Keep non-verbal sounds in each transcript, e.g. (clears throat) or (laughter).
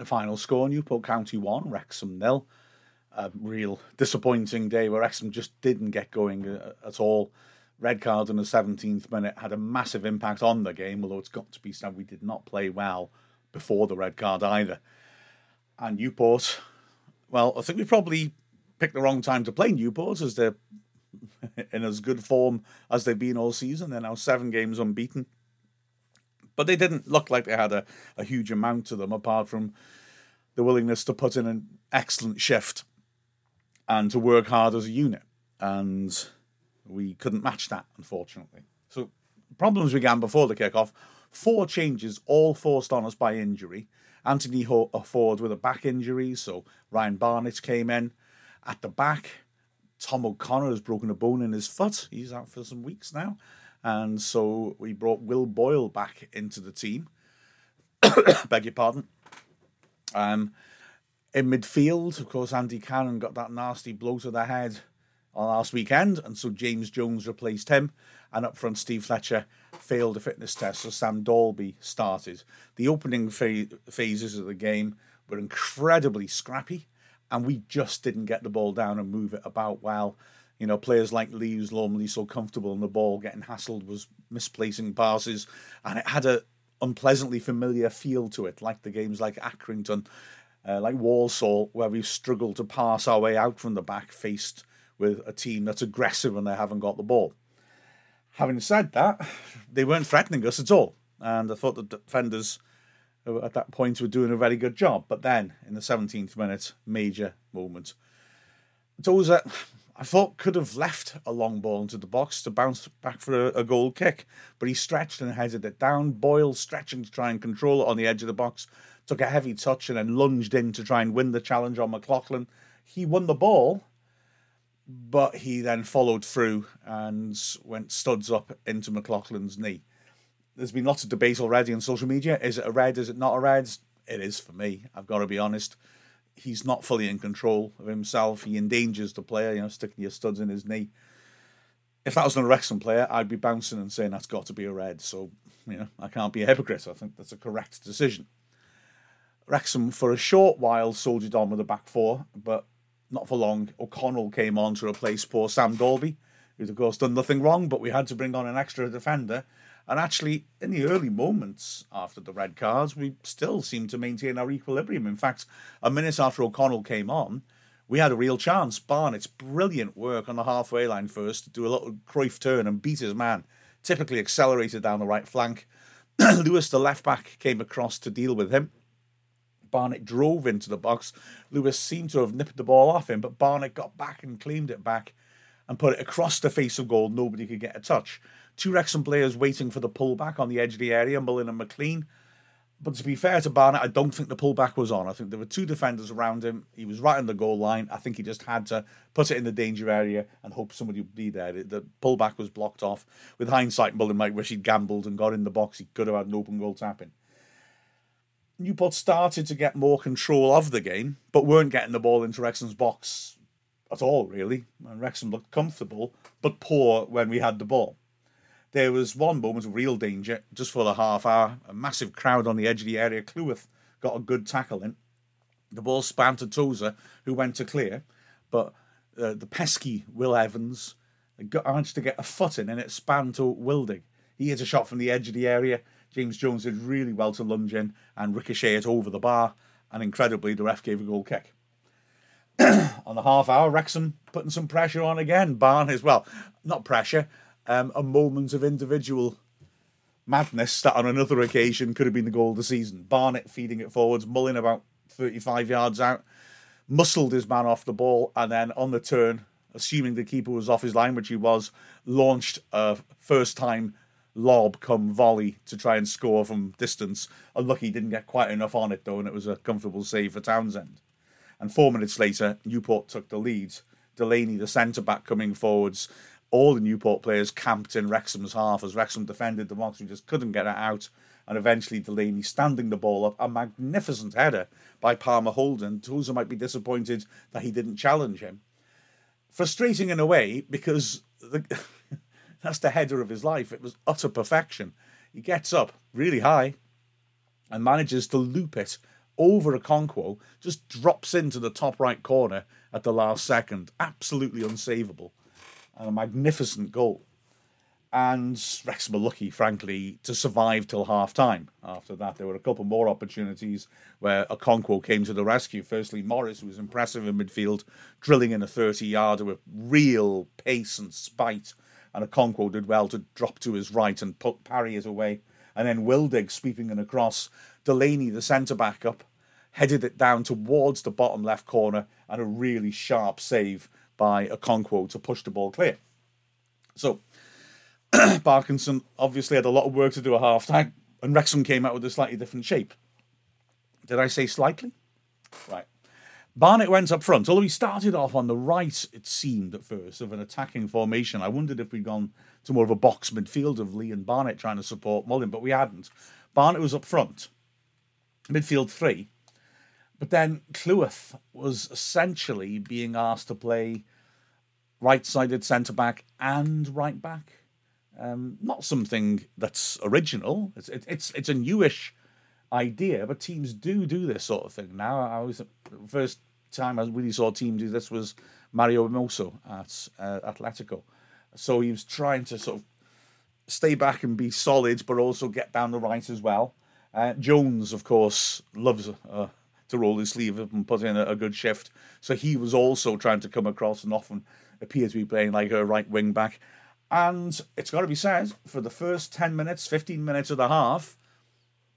The final score Newport County 1, Wrexham nil. A real disappointing day where Wrexham just didn't get going uh, at all. Red card in the 17th minute had a massive impact on the game, although it's got to be said we did not play well before the red card either. And Newport, well, I think we probably picked the wrong time to play Newport as they're (laughs) in as good form as they've been all season. They're now seven games unbeaten. But they didn't look like they had a, a huge amount to them apart from the willingness to put in an excellent shift and to work hard as a unit. And we couldn't match that, unfortunately. So problems began before the kickoff. Four changes, all forced on us by injury. Anthony uh, Forde with a back injury, so Ryan Barnett came in. At the back, Tom O'Connor has broken a bone in his foot. He's out for some weeks now. And so we brought Will Boyle back into the team. (coughs) Beg your pardon. Um, in midfield, of course, Andy Cannon got that nasty blow to the head on last weekend, and so James Jones replaced him. And up front, Steve Fletcher failed a fitness test, so Sam Dalby started. The opening phases of the game were incredibly scrappy and we just didn't get the ball down and move it about well. You know, players like Lee, who's normally so comfortable in the ball, getting hassled, was misplacing passes, and it had a unpleasantly familiar feel to it, like the games like Accrington, uh, like Walsall, where we've struggled to pass our way out from the back, faced with a team that's aggressive when they haven't got the ball. Having said that, they weren't threatening us at all, and I thought the defenders at that point were doing a very good job. But then in the 17th minute, major moment. Tozer, I thought, could have left a long ball into the box to bounce back for a, a, goal kick, but he stretched and headed it down. Boyle stretching to try and control it on the edge of the box, took a heavy touch and then lunged in to try and win the challenge on McLoughlin. He won the ball, but he then followed through and went studs up into McLoughlin's knee there's been lots of debate already on social media. Is it a red? Is it not a red? It is for me. I've got to be honest. He's not fully in control of himself. He endangers the player, you know, sticking your studs in his knee. If that was an Wrexham player, I'd be bouncing and saying that's got to be a red. So, you know, I can't be a hypocrite. I think that's a correct decision. Wrexham, for a short while, soldiered on with a back four, but not for long. O'Connell came on to replace poor Sam Dalby, who's, of course, done nothing wrong, but we had to bring on an extra defender and actually, in the early moments after the red cards, we still seemed to maintain our equilibrium. In fact, a minute after O'Connell came on, we had a real chance. Barnett's brilliant work on the halfway line first to do a little Cruyff turn and beat his man, typically accelerated down the right flank. (clears throat) Lewis, the left back, came across to deal with him. Barnett drove into the box. Lewis seemed to have nipped the ball off him, but Barnett got back and claimed it back and put it across the face of goal. Nobody could get a touch two Wrexham players waiting for the pullback on the edge of the area, Mullin and McClean. But to be fair to Barnett, I don't think the pullback was on. I think there were two defenders around him. He was right on the goal line. I think he just had to put it in the danger area and hope somebody would be there. The pullback was blocked off. With hindsight, Mullin might wish he'd gambled and got in the box. He could have had an open goal tapping. Newport started to get more control of the game, but weren't getting the ball into Wrexham's box at all, really. And Wrexham looked comfortable, but poor when we had the ball. There was one moment of real danger just for the half hour. A massive crowd on the edge of the area. Cleworth got a good tackle in. The ball spanned to Tozer, who went to clear, but uh, the pesky Will Evans got, managed to get a foot in and it spanned to Wildig. He hit a shot from the edge of the area. James Jones did really well to lunge in and ricochet it over the bar, and incredibly, the ref gave a goal kick. (clears throat) on the half hour, Wrexham putting some pressure on again. Barn as well. Not pressure, um, a moment of individual madness that on another occasion could have been the goal of the season. Barnett feeding it forwards, Mullin about 35 yards out, muscled his man off the ball, and then on the turn, assuming the keeper was off his line, which he was, launched a first time lob come volley to try and score from distance. Unlucky he didn't get quite enough on it though, and it was a comfortable save for Townsend. And four minutes later, Newport took the lead. Delaney, the centre back, coming forwards, all the Newport players camped in Wrexham's half as Wrexham defended the box. We just couldn't get it out. And eventually Delaney standing the ball up. A magnificent header by Palmer Houlden. Tozer might be disappointed that he didn't challenge him. Frustrating in a way because the, (laughs) that's the header of his life. It was utter perfection. He gets up really high and manages to loop it over Okonkwo, just drops into the top right corner at the last second. Absolutely unsavable. And a magnificent goal. And Wrexham were lucky, frankly, to survive till half time. After that, there were a couple more opportunities where Okonkwo came to the rescue. Firstly, Morris, was impressive in midfield, drilling in a 30 yarder with real pace and spite. And Okonkwo did well to drop to his right and put, parry it away. And then Wildig sweeping it across. Delaney, the centre back up, headed it down towards the bottom left corner and a really sharp save by Okonkwo to push the ball clear. So, (clears throat) Parkinson obviously had a lot of work to do at half time, and Wrexham came out with a slightly different shape. Did I say slightly? Right. Barnett went up front, although he started off on the right, it seemed at first, of an attacking formation. I wondered if we'd gone to more of a box midfield of Lee and Barnett trying to support Mullin, but we hadn't. Barnett was up front, midfield three. But then Cleworth was essentially being asked to play right sided centre back and right back. Um, not something that's original. It's it, it's it's a newish idea, but teams do do this sort of thing now. I was first time I really saw a team do this was Mario Hermoso at uh, Atletico. So he was trying to sort of stay back and be solid, but also get down the right as well. Uh, Jones, of course, loves uh, to roll his sleeve up and put in a, a, good shift. So he was also trying to come across and often appears to be playing like a right wing back. And it's got to be said, for the first 10 minutes, 15 minutes of the half,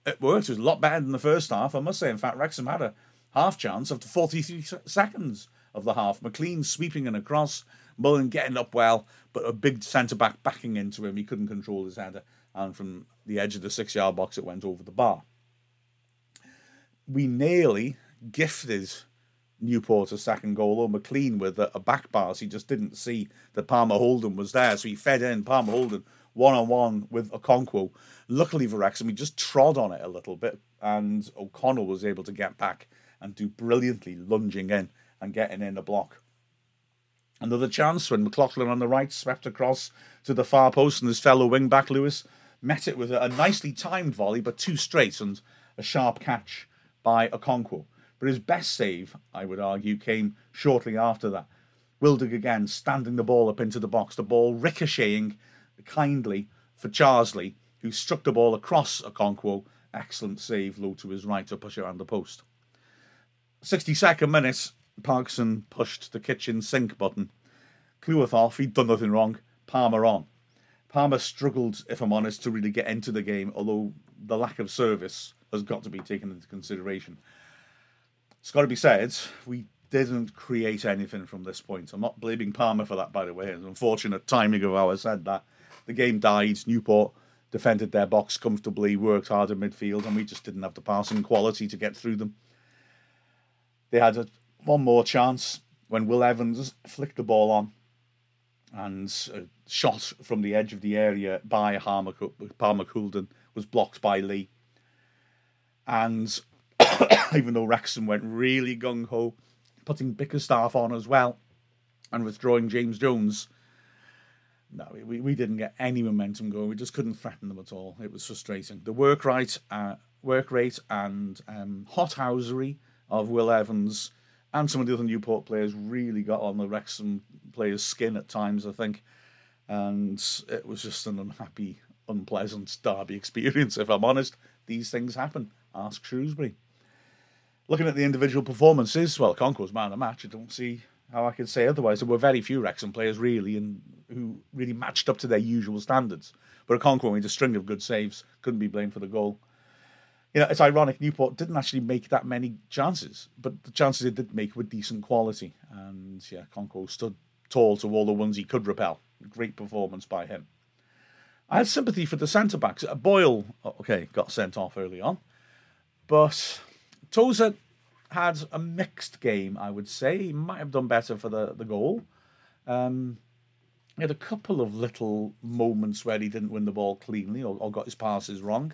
it worked. It was a lot better than the first half. I must say, in fact, Wrexham had a half chance after 43 seconds of the half. McClean sweeping and across, Mullin getting up well, but a big centre back backing into him. He couldn't control his header. And from the edge of the six yard box, it went over the bar. We nearly gifted Newport a second goal, or McClean with a, a back pass. He just didn't see that Palmer Houlden was there, so he fed in Palmer Houlden one on one with Okonkwo. Luckily for Wrexham, he just trod on it a little bit, and O'Connell was able to get back and do brilliantly, lunging in and getting in the block. Another chance when McLoughlin on the right swept across to the far post, and his fellow wing back Lewis met it with a, a nicely timed volley, but too straight and a sharp catch by Okonkwo. But his best save, I would argue, came shortly after that. Wildig again standing the ball up into the box, the ball ricocheting kindly for Charsley, who struck the ball across Okonkwo. Excellent save, low to his right to push around the post. 62nd minute, Parkinson pushed the kitchen sink button. Cleworth off, he'd done nothing wrong. Palmer on. Palmer struggled, if I'm honest, to really get into the game, although the lack of service has got to be taken into consideration. It's got to be said, we didn't create anything from this point. I'm not blaming Palmer for that, by the way. It's unfortunate timing of how I said that. The game died. Newport defended their box comfortably, worked hard in midfield, and we just didn't have the passing quality to get through them. They had a, one more chance when Will Evans flicked the ball on and a shot from the edge of the area by Palmer Houlden was blocked by Lee. And (laughs) even though Wrexham went really gung ho, putting Bickerstaff on as well and withdrawing James Jones. No, we, we didn't get any momentum going. We just couldn't threaten them at all. It was frustrating. The work rate, uh, work rate and um, hothousery of Will Evans and some of the other Newport players really got on the Wrexham players' skin at times, I think. And it was just an unhappy, unpleasant derby (laughs) experience, if I'm honest. These things happen. Ask Shrewsbury looking at the individual performances, well, Okonkwo's man of the match. I don't see how I could say otherwise. There were very few Wrexham players really, and who really matched up to their usual standards. But Okonkwo made a string of good saves, couldn't be blamed for the goal. You know, it's ironic. Newport didn't actually make that many chances, but the chances it did make were decent quality. And yeah, Okonkwo stood tall to all the ones he could repel. Great performance by him. I had sympathy for the centre backs. Boyle, oh, okay, got sent off early on, but Tozer had a mixed game, I would say. He might have done better for the, the goal. Um, he had a couple of little moments where he didn't win the ball cleanly or, or got his passes wrong,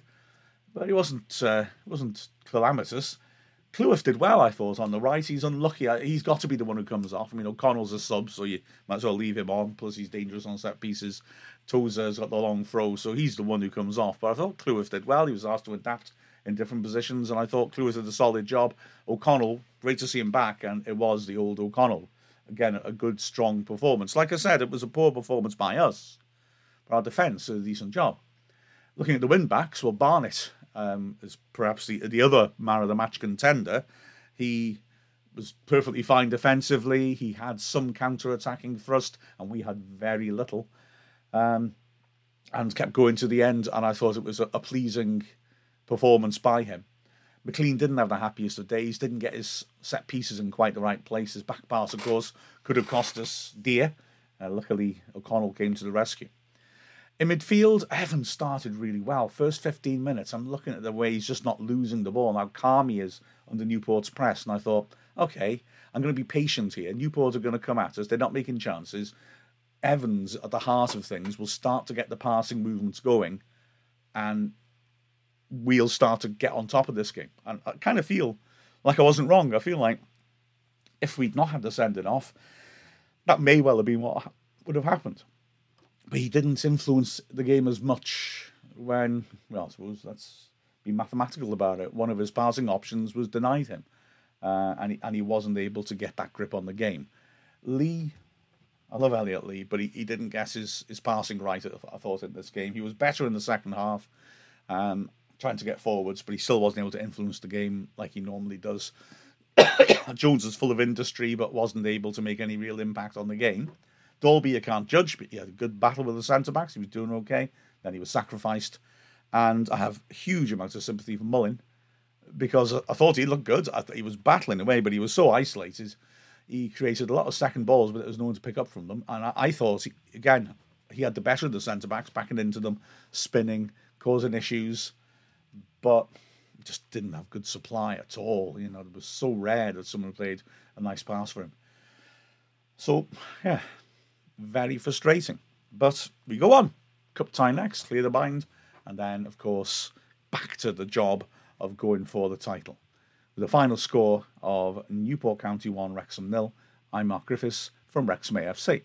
but he wasn't uh, wasn't calamitous. Cleworth did well, I thought, on the right. He's unlucky. He's got to be the one who comes off. I mean, O'Connell's a sub, so you might as well leave him on. Plus, he's dangerous on set pieces. Tozer's got the long throw, so he's the one who comes off. But I thought Cleworth did well. He was asked to adapt in different positions, and I thought Cleworth did a solid job. O'Connell, great to see him back, and it was the old O'Connell. Again, a good, strong performance. Like I said, it was a poor performance by us, but our defence did a decent job. Looking at the win backs, well, Barnett um, is perhaps the, the other man of the match contender. He was perfectly fine defensively. He had some counter attacking thrust, and we had very little. Um, and kept going to the end, and I thought it was a, a pleasing performance by him. McClean didn't have the happiest of days, didn't get his set pieces in quite the right places. Back pass, of course, could have cost us dear. Uh, luckily, O'Connell came to the rescue. In midfield, Evans started really well. First 15 minutes, I'm looking at the way he's just not losing the ball, how calm he is under Newport's press. And I thought, okay, I'm going to be patient here. Newport are going to come at us. They're not making chances. Evans, at the heart of things, will start to get the passing movements going. And we'll start to get on top of this game. And I kind of feel like I wasn't wrong. I feel like if we'd not had the sending off, that may well have been what would have happened but he didn't influence the game as much when, well, I suppose let's be mathematical about it. One of his passing options was denied him, uh, and he, and he wasn't able to get that grip on the game. Lee, I love Elliot Lee, but he, he didn't guess his, his passing right. I thought in this game he was better in the second half, um, trying to get forwards, but he still wasn't able to influence the game like he normally does. (coughs) Jones is full of industry, but wasn't able to make any real impact on the game. Dalby, you can't judge, but he had a good battle with the centre backs. He was doing okay. Then he was sacrificed. And I have huge amounts of sympathy for Mullin because I thought he looked good. He was battling away, but he was so isolated. He created a lot of second balls, but there was no one to pick up from them. And I, I thought, he, again, he had the better of the centre backs, backing into them, spinning, causing issues, but just didn't have good supply at all. You know, it was so rare that someone played a nice pass for him. So, yeah, very frustrating. But we go on. Cup tie next, clear the bind, and then, of course, back to the job of going for the title. With a final score of Newport County 1, Wrexham nil, I'm Mark Griffiths from Wrexham AFC.